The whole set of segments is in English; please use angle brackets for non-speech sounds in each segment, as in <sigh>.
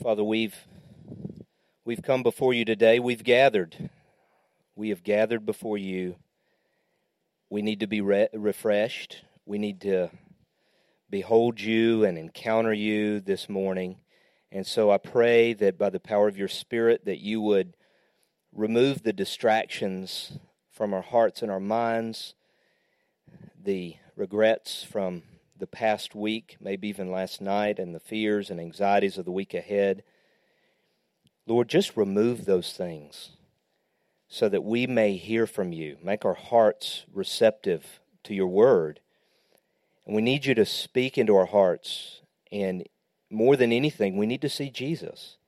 Father, we've we've come before you today. We've gathered. We have gathered before you. We need to be re- refreshed. We need to behold you and encounter you this morning. And so I pray that by the power of your spirit that you would remove the distractions from our hearts and our minds, the regrets from the past week, maybe even last night, and the fears and anxieties of the week ahead. Lord, just remove those things so that we may hear from you. Make our hearts receptive to your word. And we need you to speak into our hearts. And more than anything, we need to see Jesus.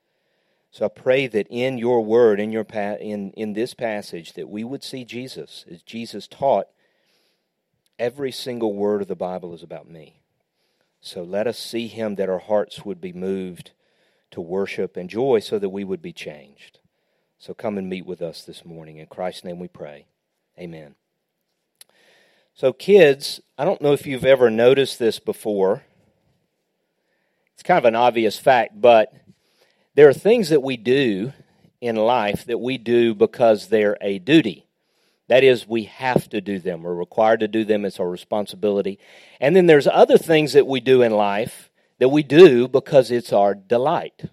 So I pray that in your word, in, your pa- in, in this passage, that we would see Jesus as Jesus taught Every single word of the Bible is about me. So let us see him that our hearts would be moved to worship and joy so that we would be changed. So come and meet with us this morning. In Christ's name we pray. Amen. So, kids, I don't know if you've ever noticed this before. It's kind of an obvious fact, but there are things that we do in life that we do because they're a duty. That is, we have to do them. We're required to do them. It's our responsibility. And then there's other things that we do in life that we do because it's our delight.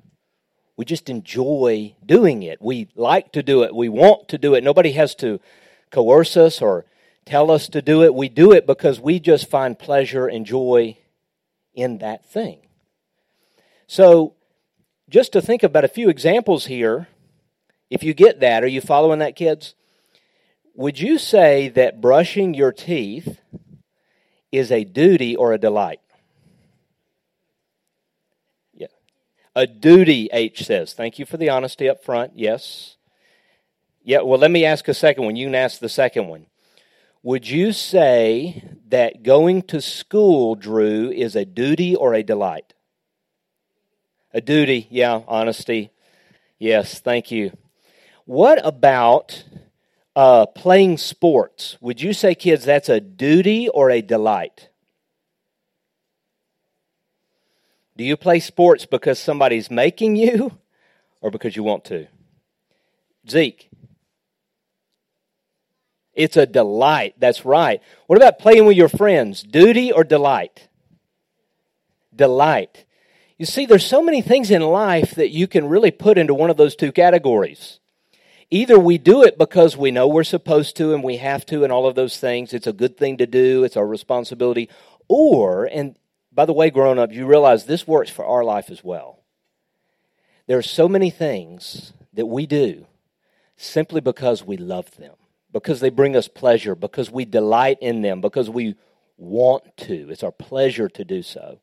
We just enjoy doing it. We like to do it. We want to do it. Nobody has to coerce us or tell us to do it. We do it because we just find pleasure and joy in that thing. So, just to think about a few examples here, if you get that, are you following that, kids? Would you say that brushing your teeth is a duty or a delight? Yeah. A duty, H says. Thank you for the honesty up front. Yes. Yeah, well, let me ask a second one. You can ask the second one. Would you say that going to school, Drew, is a duty or a delight? A duty, yeah, honesty. Yes, thank you. What about uh, playing sports, would you say, kids, that's a duty or a delight? Do you play sports because somebody's making you <laughs> or because you want to? Zeke. It's a delight. That's right. What about playing with your friends? Duty or delight? Delight. You see, there's so many things in life that you can really put into one of those two categories. Either we do it because we know we're supposed to and we have to and all of those things. It's a good thing to do, it's our responsibility. Or, and by the way, grown up, you realize this works for our life as well. There are so many things that we do simply because we love them, because they bring us pleasure, because we delight in them, because we want to. It's our pleasure to do so.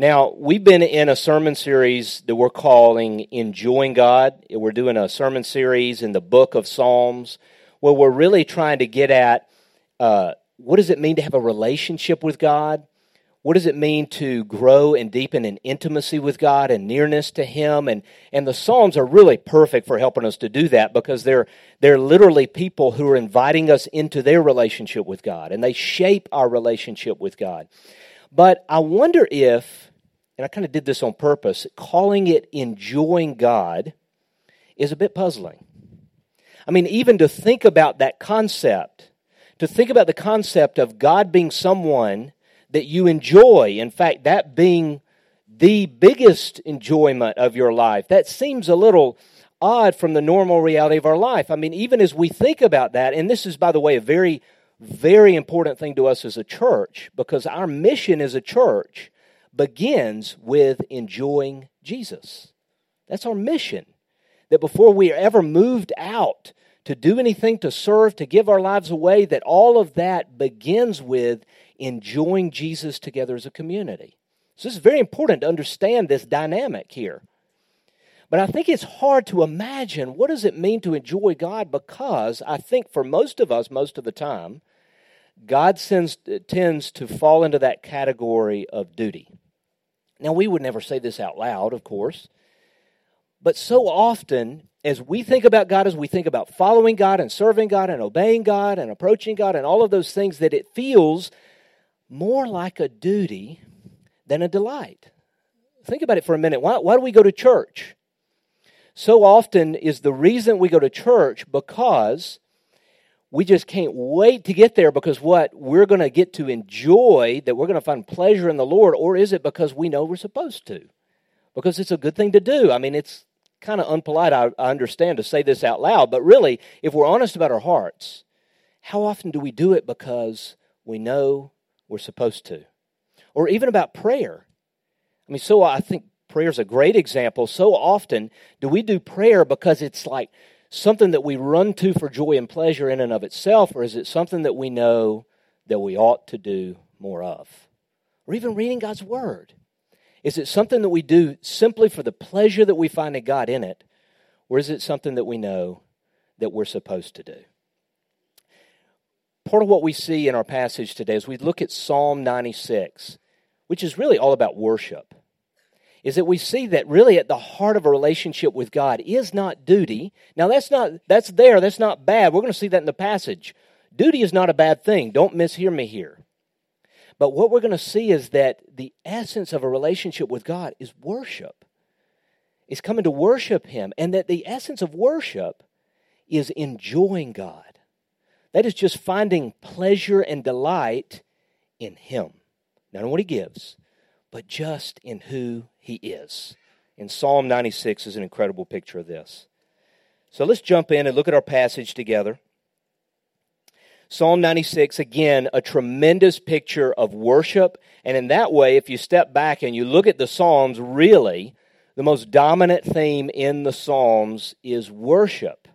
Now, we've been in a sermon series that we're calling Enjoying God. We're doing a sermon series in the book of Psalms where we're really trying to get at uh, what does it mean to have a relationship with God? What does it mean to grow and deepen in intimacy with God and nearness to Him? And, and the Psalms are really perfect for helping us to do that because they're, they're literally people who are inviting us into their relationship with God and they shape our relationship with God. But I wonder if and I kind of did this on purpose, calling it enjoying God is a bit puzzling. I mean, even to think about that concept, to think about the concept of God being someone that you enjoy, in fact, that being the biggest enjoyment of your life, that seems a little odd from the normal reality of our life. I mean, even as we think about that, and this is, by the way, a very, very important thing to us as a church, because our mission as a church begins with enjoying Jesus. That's our mission. That before we are ever moved out to do anything, to serve, to give our lives away, that all of that begins with enjoying Jesus together as a community. So it's very important to understand this dynamic here. But I think it's hard to imagine what does it mean to enjoy God because I think for most of us, most of the time, God sends, tends to fall into that category of duty. Now, we would never say this out loud, of course, but so often as we think about God, as we think about following God and serving God and obeying God and approaching God and all of those things, that it feels more like a duty than a delight. think about it for a minute. Why, why do we go to church? So often is the reason we go to church because we just can't wait to get there because what we're going to get to enjoy, that we're going to find pleasure in the Lord, or is it because we know we're supposed to? Because it's a good thing to do. I mean, it's kind of unpolite, I, I understand, to say this out loud, but really, if we're honest about our hearts, how often do we do it because we know we're supposed to? Or even about prayer. I mean, so I think prayer is a great example. So often do we do prayer because it's like something that we run to for joy and pleasure in and of itself, or is it something that we know that we ought to do more of? Or even reading God's Word. Is it something that we do simply for the pleasure that we find in God in it, or is it something that we know that we're supposed to do? Part of what we see in our passage today is we look at Psalm 96, which is really all about worship is that we see that really at the heart of a relationship with God is not duty. Now that's not that's there, that's not bad. We're going to see that in the passage. Duty is not a bad thing. Don't mishear me here. But what we're going to see is that the essence of a relationship with God is worship. Is coming to worship him and that the essence of worship is enjoying God. That is just finding pleasure and delight in him. Not in what he gives, but just in who he is. And Psalm 96 is an incredible picture of this. So let's jump in and look at our passage together. Psalm 96, again, a tremendous picture of worship. And in that way, if you step back and you look at the Psalms, really, the most dominant theme in the Psalms is worship.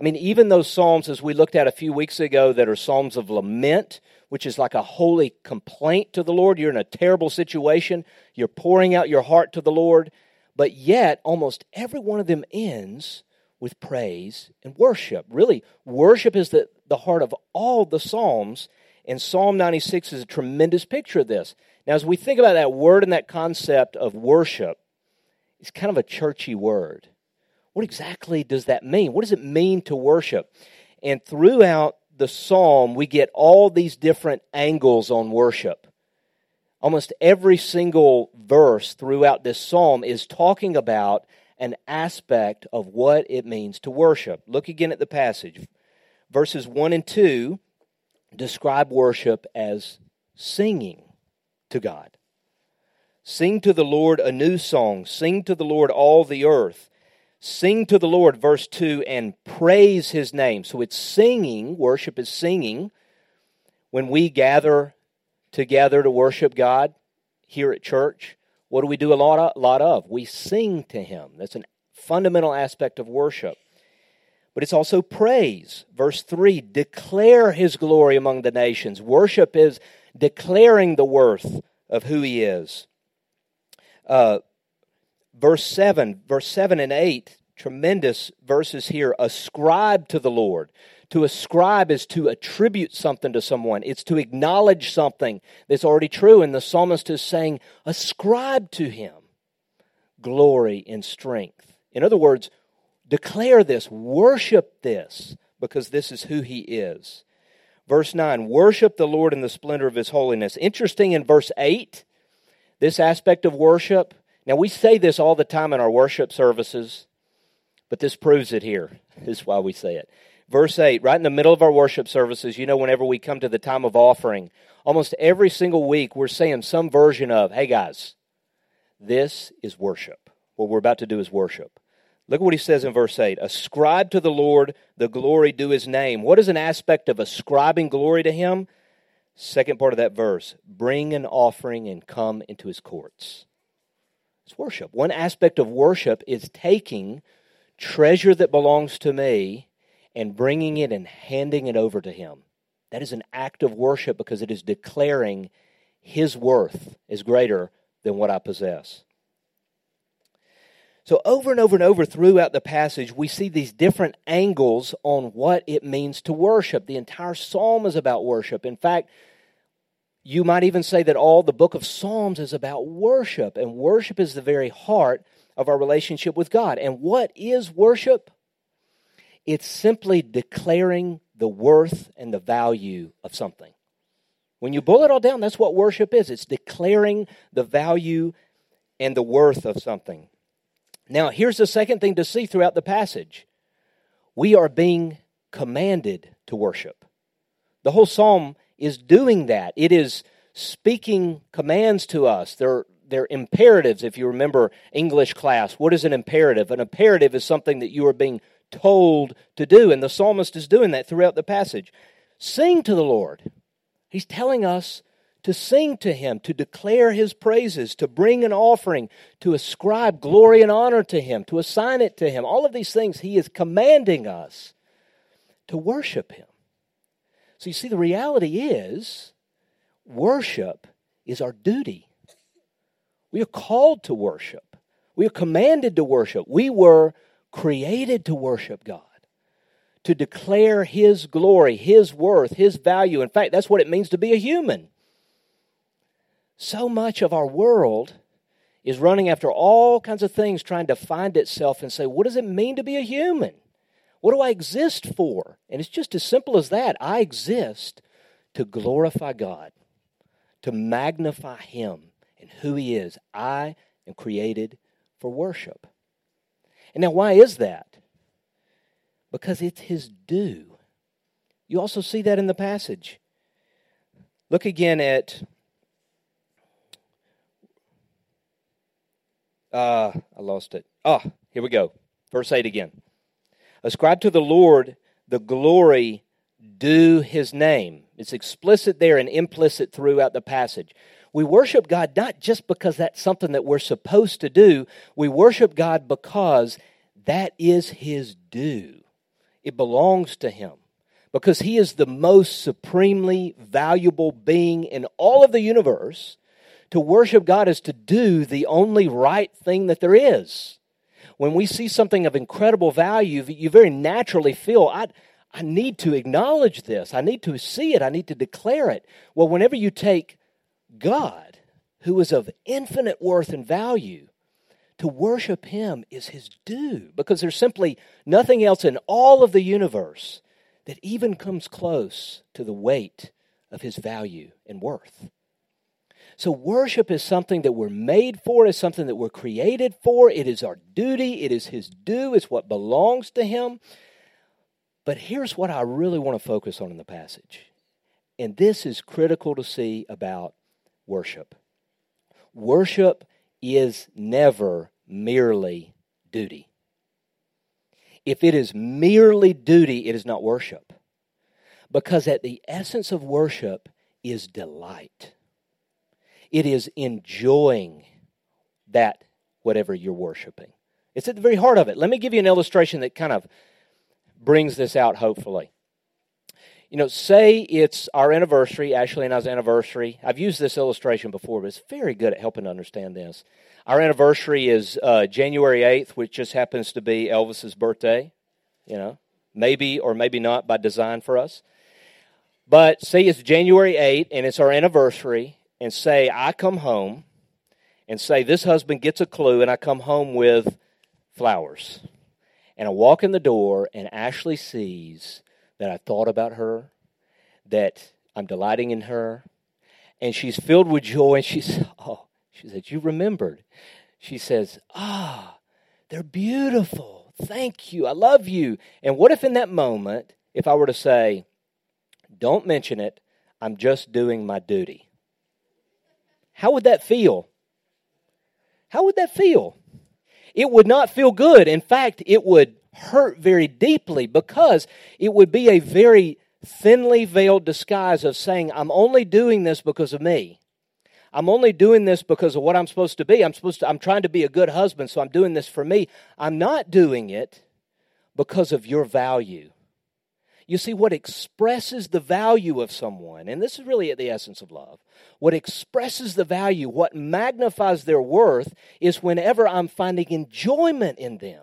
I mean, even those Psalms, as we looked at a few weeks ago, that are Psalms of lament, which is like a holy complaint to the Lord. You're in a terrible situation. You're pouring out your heart to the Lord. But yet, almost every one of them ends with praise and worship. Really, worship is the, the heart of all the Psalms, and Psalm 96 is a tremendous picture of this. Now, as we think about that word and that concept of worship, it's kind of a churchy word. What exactly does that mean? What does it mean to worship? And throughout the psalm, we get all these different angles on worship. Almost every single verse throughout this psalm is talking about an aspect of what it means to worship. Look again at the passage. Verses 1 and 2 describe worship as singing to God. Sing to the Lord a new song. Sing to the Lord all the earth. Sing to the Lord, verse 2, and praise his name. So it's singing, worship is singing. When we gather together to worship God here at church, what do we do a lot of? lot of? We sing to him. That's a fundamental aspect of worship. But it's also praise. Verse 3 declare his glory among the nations. Worship is declaring the worth of who he is. Uh, verse 7, verse 7 and 8, tremendous verses here. Ascribe to the Lord. To ascribe is to attribute something to someone, it's to acknowledge something that's already true. And the psalmist is saying, ascribe to him glory and strength. In other words, declare this, worship this, because this is who he is. Verse 9, worship the Lord in the splendor of his holiness. Interesting in verse 8, this aspect of worship now, we say this all the time in our worship services, but this proves it here. This <laughs> is why we say it. Verse 8, right in the middle of our worship services, you know, whenever we come to the time of offering, almost every single week we're saying some version of, hey guys, this is worship. What we're about to do is worship. Look at what he says in verse 8 Ascribe to the Lord the glory due his name. What is an aspect of ascribing glory to him? Second part of that verse bring an offering and come into his courts. It's worship. One aspect of worship is taking treasure that belongs to me and bringing it and handing it over to Him. That is an act of worship because it is declaring His worth is greater than what I possess. So, over and over and over throughout the passage, we see these different angles on what it means to worship. The entire psalm is about worship. In fact, you might even say that all the book of Psalms is about worship, and worship is the very heart of our relationship with God. And what is worship? It's simply declaring the worth and the value of something. When you boil it all down, that's what worship is it's declaring the value and the worth of something. Now, here's the second thing to see throughout the passage we are being commanded to worship. The whole psalm is doing that. It is speaking commands to us. They're, they're imperatives, if you remember English class. What is an imperative? An imperative is something that you are being told to do, and the psalmist is doing that throughout the passage. Sing to the Lord. He's telling us to sing to him, to declare his praises, to bring an offering, to ascribe glory and honor to him, to assign it to him. All of these things he is commanding us to worship him. So you see, the reality is worship is our duty. We are called to worship, we are commanded to worship. We were created to worship God to declare His glory, His worth, His value. In fact, that's what it means to be a human. So much of our world is running after all kinds of things, trying to find itself and say, What does it mean to be a human? What do I exist for? And it's just as simple as that. I exist to glorify God, to magnify Him and who He is. I am created for worship. And now, why is that? because it's his due. You also see that in the passage. Look again at uh I lost it. Ah, here we go. Verse 8 again. Ascribe to the Lord the glory due his name. It's explicit there and implicit throughout the passage. We worship God not just because that's something that we're supposed to do, we worship God because that is his due. It belongs to Him because He is the most supremely valuable being in all of the universe. To worship God is to do the only right thing that there is. When we see something of incredible value, you very naturally feel, I, I need to acknowledge this. I need to see it. I need to declare it. Well, whenever you take God, who is of infinite worth and value, to worship him is his due because there's simply nothing else in all of the universe that even comes close to the weight of his value and worth. So, worship is something that we're made for, is something that we're created for. It is our duty, it is his due, it's what belongs to him. But here's what I really want to focus on in the passage. And this is critical to see about worship. Worship is never merely duty. If it is merely duty, it is not worship. Because at the essence of worship is delight. It is enjoying that whatever you're worshiping. It's at the very heart of it. Let me give you an illustration that kind of brings this out, hopefully. You know, say it's our anniversary, Ashley and I's anniversary. I've used this illustration before, but it's very good at helping to understand this. Our anniversary is uh, January 8th, which just happens to be Elvis's birthday. You know, maybe or maybe not by design for us. But say it's January 8th and it's our anniversary, and say I come home and say this husband gets a clue, and I come home with flowers. And I walk in the door, and Ashley sees that I thought about her, that I'm delighting in her, and she's filled with joy. And she's, <laughs> oh, she said, You remembered. She says, Ah, they're beautiful. Thank you. I love you. And what if in that moment, if I were to say, Don't mention it, I'm just doing my duty? How would that feel? How would that feel? It would not feel good. In fact, it would hurt very deeply because it would be a very thinly veiled disguise of saying, I'm only doing this because of me. I'm only doing this because of what I'm supposed to be. I'm supposed to I'm trying to be a good husband, so I'm doing this for me. I'm not doing it because of your value. You see, what expresses the value of someone, and this is really at the essence of love, what expresses the value, what magnifies their worth, is whenever I'm finding enjoyment in them.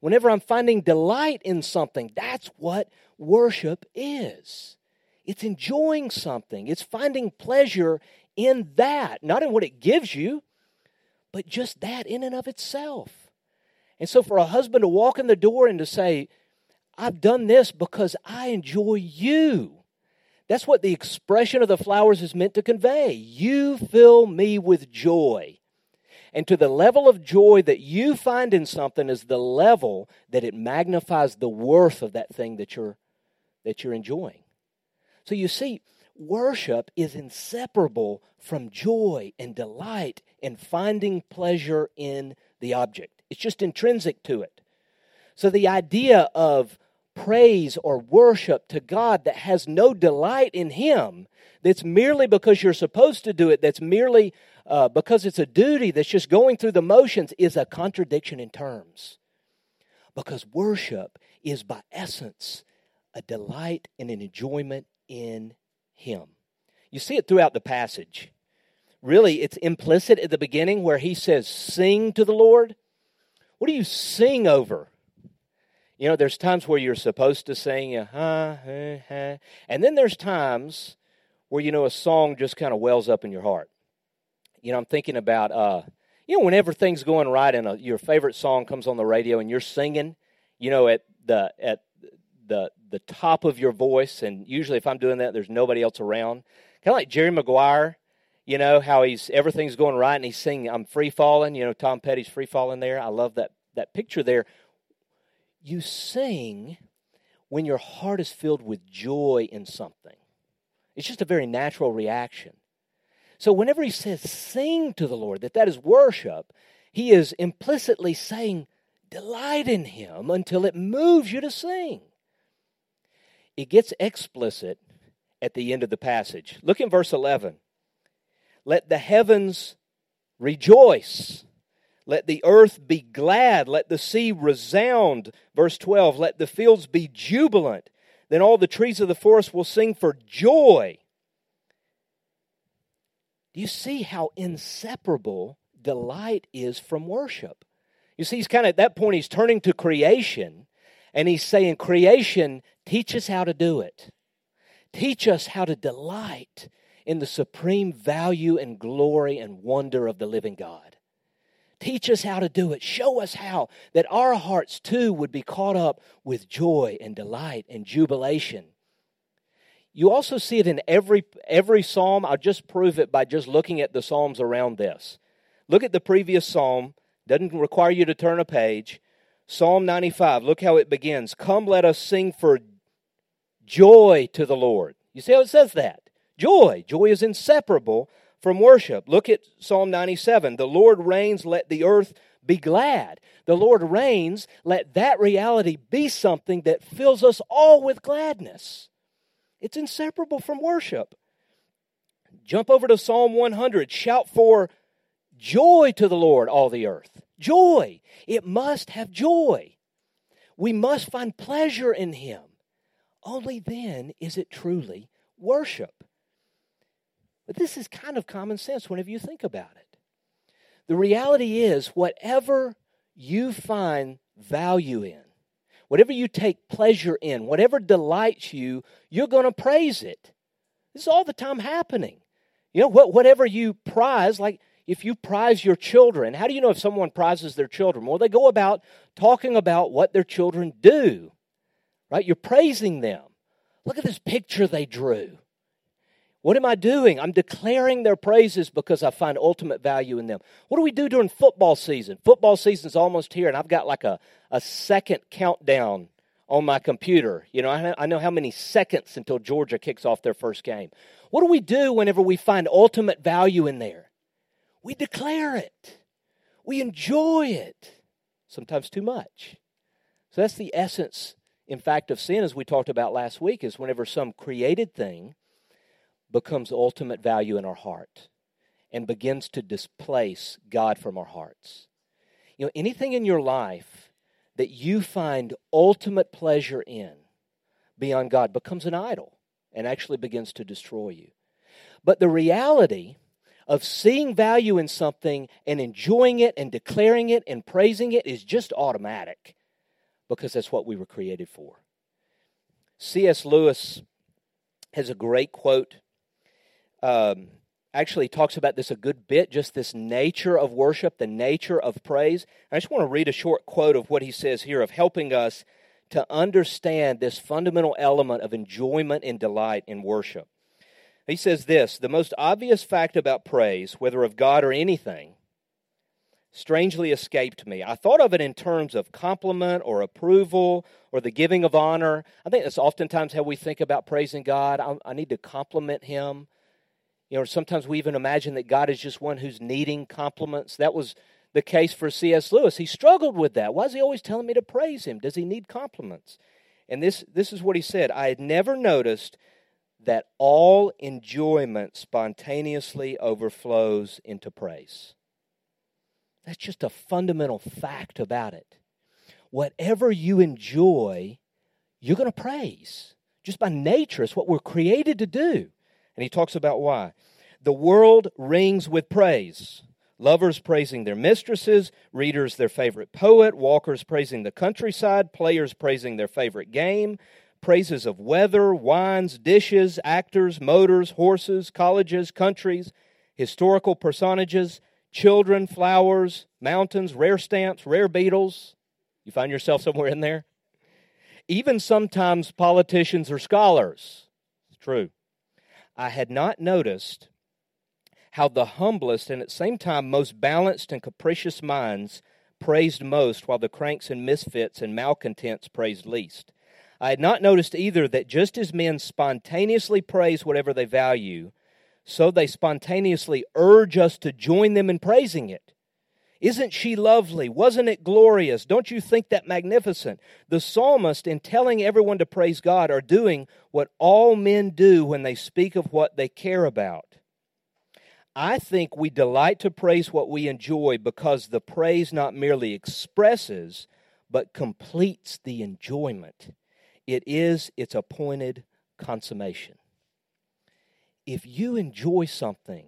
Whenever I'm finding delight in something, that's what worship is. It's enjoying something, it's finding pleasure in that, not in what it gives you, but just that in and of itself. And so, for a husband to walk in the door and to say, I've done this because I enjoy you. That's what the expression of the flowers is meant to convey. You fill me with joy. And to the level of joy that you find in something is the level that it magnifies the worth of that thing that you're that you're enjoying. So you see, worship is inseparable from joy and delight and finding pleasure in the object. It's just intrinsic to it. So the idea of praise or worship to God that has no delight in Him, that's merely because you're supposed to do it, that's merely uh, because it's a duty that's just going through the motions, is a contradiction in terms. Because worship is by essence a delight and an enjoyment in Him. You see it throughout the passage. Really, it's implicit at the beginning where He says, Sing to the Lord. What do you sing over? You know, there's times where you're supposed to sing, uh, and then there's times where, you know, a song just kind of wells up in your heart. You know, I'm thinking about, uh, you know, whenever things going right and a, your favorite song comes on the radio and you're singing, you know, at the at the the top of your voice, and usually if I'm doing that, there's nobody else around. Kind of like Jerry Maguire, you know, how he's everything's going right and he's singing, "I'm free falling." You know, Tom Petty's free falling there. I love that that picture there. You sing when your heart is filled with joy in something. It's just a very natural reaction. So whenever he says sing to the Lord, that that is worship, he is implicitly saying delight in him until it moves you to sing. It gets explicit at the end of the passage. Look in verse 11. Let the heavens rejoice. Let the earth be glad. Let the sea resound. Verse 12. Let the fields be jubilant. Then all the trees of the forest will sing for joy do you see how inseparable delight is from worship? You see, he's kind of at that point, he's turning to creation and he's saying, Creation, teach us how to do it. Teach us how to delight in the supreme value and glory and wonder of the living God. Teach us how to do it. Show us how that our hearts too would be caught up with joy and delight and jubilation you also see it in every every psalm. I'll just prove it by just looking at the psalms around this. Look at the previous psalm. Doesn't require you to turn a page. Psalm 95. Look how it begins. Come, let us sing for joy to the Lord. You see how it says that? Joy. Joy is inseparable from worship. Look at Psalm 97. The Lord reigns, let the earth be glad. The Lord reigns, let that reality be something that fills us all with gladness. It's inseparable from worship. Jump over to Psalm 100. Shout for joy to the Lord, all the earth. Joy. It must have joy. We must find pleasure in Him. Only then is it truly worship. But this is kind of common sense whenever you think about it. The reality is, whatever you find value in, whatever you take pleasure in, whatever delights you, you're going to praise it. This is all the time happening. You know, whatever you prize, like if you prize your children, how do you know if someone prizes their children? Well, they go about talking about what their children do, right? You're praising them. Look at this picture they drew. What am I doing? I'm declaring their praises because I find ultimate value in them. What do we do during football season? Football season's almost here, and I've got like a, a second countdown on my computer. You know, I, I know how many seconds until Georgia kicks off their first game. What do we do whenever we find ultimate value in there? We declare it, we enjoy it, sometimes too much. So that's the essence, in fact, of sin, as we talked about last week, is whenever some created thing becomes ultimate value in our heart and begins to displace God from our hearts. You know, anything in your life that you find ultimate pleasure in beyond God becomes an idol and actually begins to destroy you. But the reality of seeing value in something and enjoying it and declaring it and praising it is just automatic because that's what we were created for. C.S. Lewis has a great quote um, actually talks about this a good bit, just this nature of worship, the nature of praise. I just want to read a short quote of what he says here of helping us to understand this fundamental element of enjoyment and delight in worship. He says this The most obvious fact about praise, whether of God or anything, strangely escaped me. I thought of it in terms of compliment or approval or the giving of honor. I think that's oftentimes how we think about praising God. I, I need to compliment Him. You know, sometimes we even imagine that God is just one who's needing compliments. That was the case for C.S. Lewis. He struggled with that. Why is he always telling me to praise him? Does he need compliments? And this, this is what he said I had never noticed that all enjoyment spontaneously overflows into praise. That's just a fundamental fact about it. Whatever you enjoy, you're going to praise. Just by nature, it's what we're created to do. And he talks about why. The world rings with praise. Lovers praising their mistresses, readers their favorite poet, walkers praising the countryside, players praising their favorite game, praises of weather, wines, dishes, actors, motors, horses, colleges, countries, historical personages, children, flowers, mountains, rare stamps, rare beetles. You find yourself somewhere in there? Even sometimes politicians or scholars. It's true. I had not noticed how the humblest and at the same time most balanced and capricious minds praised most, while the cranks and misfits and malcontents praised least. I had not noticed either that just as men spontaneously praise whatever they value, so they spontaneously urge us to join them in praising it. Isn't she lovely? Wasn't it glorious? Don't you think that magnificent? The psalmist, in telling everyone to praise God, are doing what all men do when they speak of what they care about. I think we delight to praise what we enjoy because the praise not merely expresses, but completes the enjoyment. It is its appointed consummation if you enjoy something,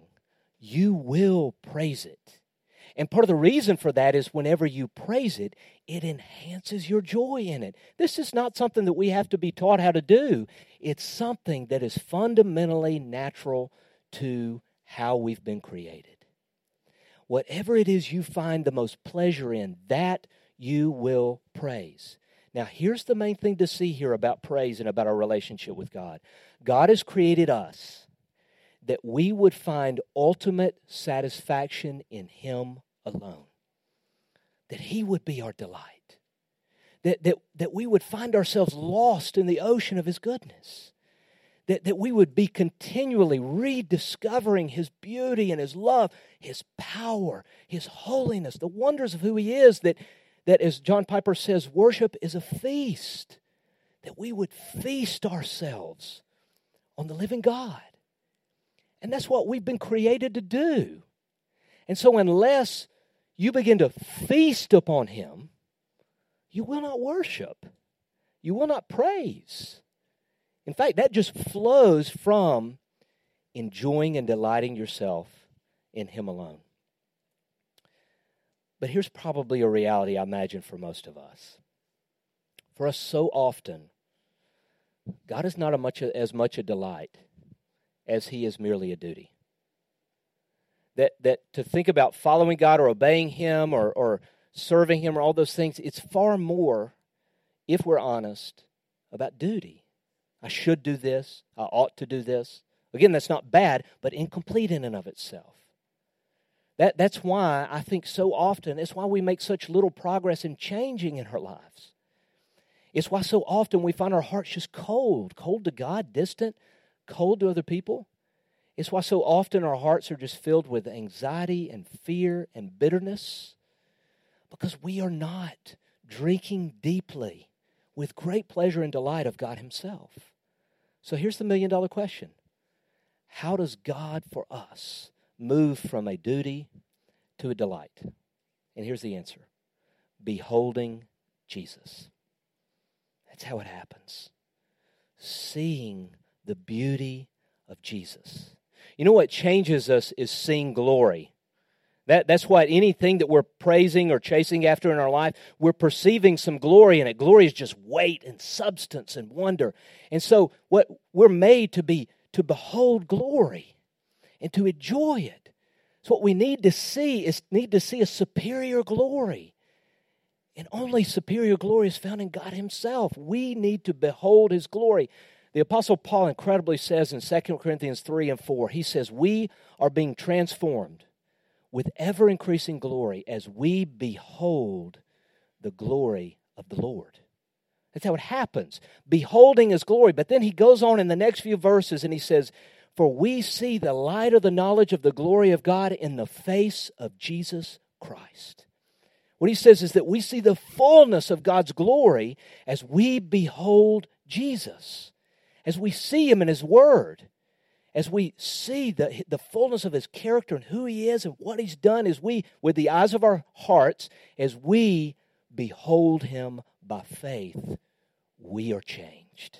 you will praise it. And part of the reason for that is whenever you praise it, it enhances your joy in it. This is not something that we have to be taught how to do, it's something that is fundamentally natural to how we've been created. Whatever it is you find the most pleasure in, that you will praise. Now, here's the main thing to see here about praise and about our relationship with God God has created us that we would find ultimate satisfaction in Him alone. That He would be our delight. That, that, that we would find ourselves lost in the ocean of His goodness. That, that we would be continually rediscovering His beauty and His love, His power, His holiness, the wonders of who He is. That, that as John Piper says, worship is a feast. That we would feast ourselves on the living God. And that's what we've been created to do. And so, unless you begin to feast upon Him, you will not worship. You will not praise. In fact, that just flows from enjoying and delighting yourself in Him alone. But here's probably a reality I imagine for most of us. For us, so often, God is not much, as much a delight as he is merely a duty. That, that to think about following God or obeying him or, or serving him or all those things, it's far more, if we're honest, about duty. I should do this, I ought to do this. Again, that's not bad, but incomplete in and of itself. That, that's why I think so often, it's why we make such little progress in changing in our lives. It's why so often we find our hearts just cold, cold to God, distant, cold to other people. It's why so often our hearts are just filled with anxiety and fear and bitterness because we are not drinking deeply with great pleasure and delight of God Himself. So here's the million dollar question How does God for us move from a duty to a delight? And here's the answer beholding Jesus. That's how it happens. Seeing the beauty of Jesus. You know what changes us is seeing glory. That, that's what anything that we're praising or chasing after in our life, we're perceiving some glory in it. Glory is just weight and substance and wonder. And so what we're made to be to behold glory and to enjoy it. So what we need to see is need to see a superior glory. And only superior glory is found in God Himself. We need to behold His glory. The Apostle Paul incredibly says in 2 Corinthians 3 and 4, he says, We are being transformed with ever increasing glory as we behold the glory of the Lord. That's how it happens, beholding his glory. But then he goes on in the next few verses and he says, For we see the light of the knowledge of the glory of God in the face of Jesus Christ. What he says is that we see the fullness of God's glory as we behold Jesus, as we see him in his word, as we see the, the fullness of his character and who he is and what he's done, as we, with the eyes of our hearts, as we behold him by faith, we are changed.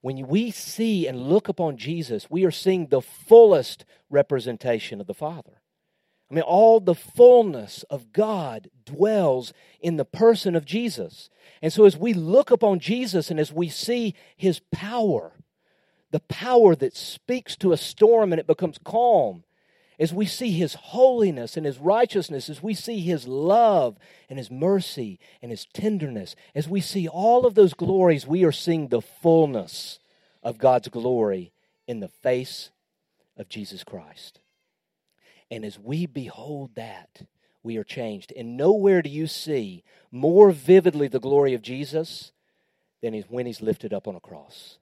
When we see and look upon Jesus, we are seeing the fullest representation of the Father. I mean, all the fullness of God dwells in the person of Jesus. And so, as we look upon Jesus and as we see his power, the power that speaks to a storm and it becomes calm, as we see his holiness and his righteousness, as we see his love and his mercy and his tenderness, as we see all of those glories, we are seeing the fullness of God's glory in the face of Jesus Christ. And as we behold that, we are changed. And nowhere do you see more vividly the glory of Jesus than when he's lifted up on a cross.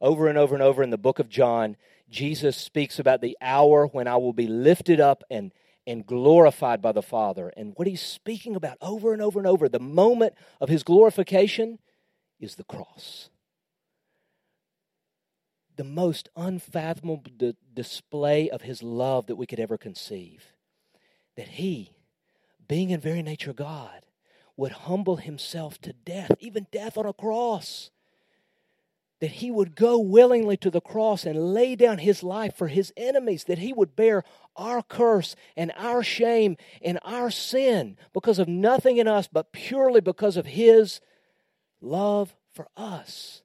Over and over and over in the book of John, Jesus speaks about the hour when I will be lifted up and, and glorified by the Father. And what he's speaking about over and over and over, the moment of his glorification, is the cross. The most unfathomable d- display of his love that we could ever conceive. That he, being in very nature God, would humble himself to death, even death on a cross that he would go willingly to the cross and lay down his life for his enemies, that he would bear our curse and our shame and our sin because of nothing in us, but purely because of his love for us.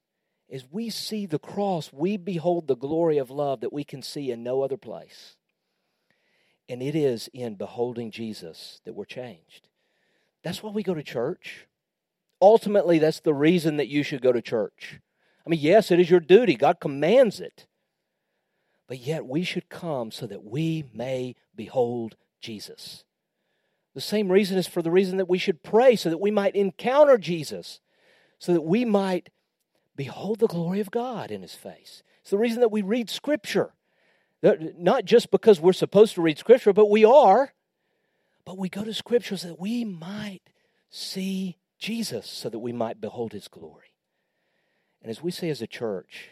As we see the cross, we behold the glory of love that we can see in no other place. And it is in beholding Jesus that we're changed. That's why we go to church. Ultimately, that's the reason that you should go to church I mean, yes, it is your duty. God commands it. But yet we should come so that we may behold Jesus. The same reason is for the reason that we should pray, so that we might encounter Jesus, so that we might behold the glory of God in his face. It's the reason that we read Scripture. Not just because we're supposed to read Scripture, but we are. But we go to Scripture so that we might see Jesus, so that we might behold his glory. And as we say as a church,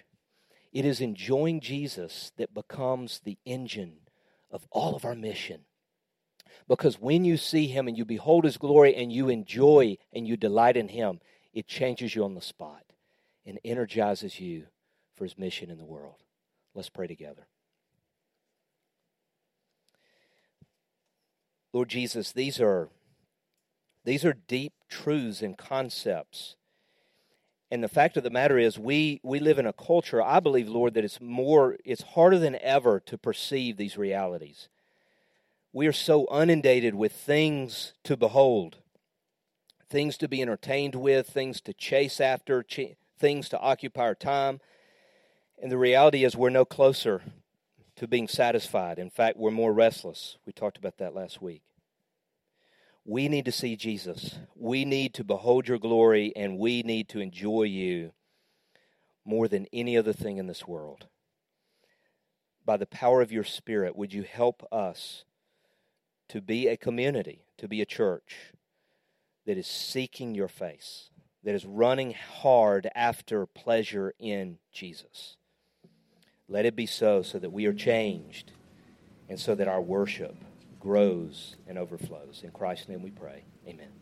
it is enjoying Jesus that becomes the engine of all of our mission. Because when you see him and you behold his glory and you enjoy and you delight in him, it changes you on the spot and energizes you for his mission in the world. Let's pray together. Lord Jesus, these are these are deep truths and concepts and the fact of the matter is, we, we live in a culture, I believe, Lord, that it's more, it's harder than ever to perceive these realities. We are so inundated with things to behold, things to be entertained with, things to chase after, ch- things to occupy our time. And the reality is, we're no closer to being satisfied. In fact, we're more restless. We talked about that last week. We need to see Jesus. We need to behold your glory, and we need to enjoy you more than any other thing in this world. By the power of your Spirit, would you help us to be a community, to be a church that is seeking your face, that is running hard after pleasure in Jesus? Let it be so, so that we are changed and so that our worship grows and overflows. In Christ's name we pray. Amen.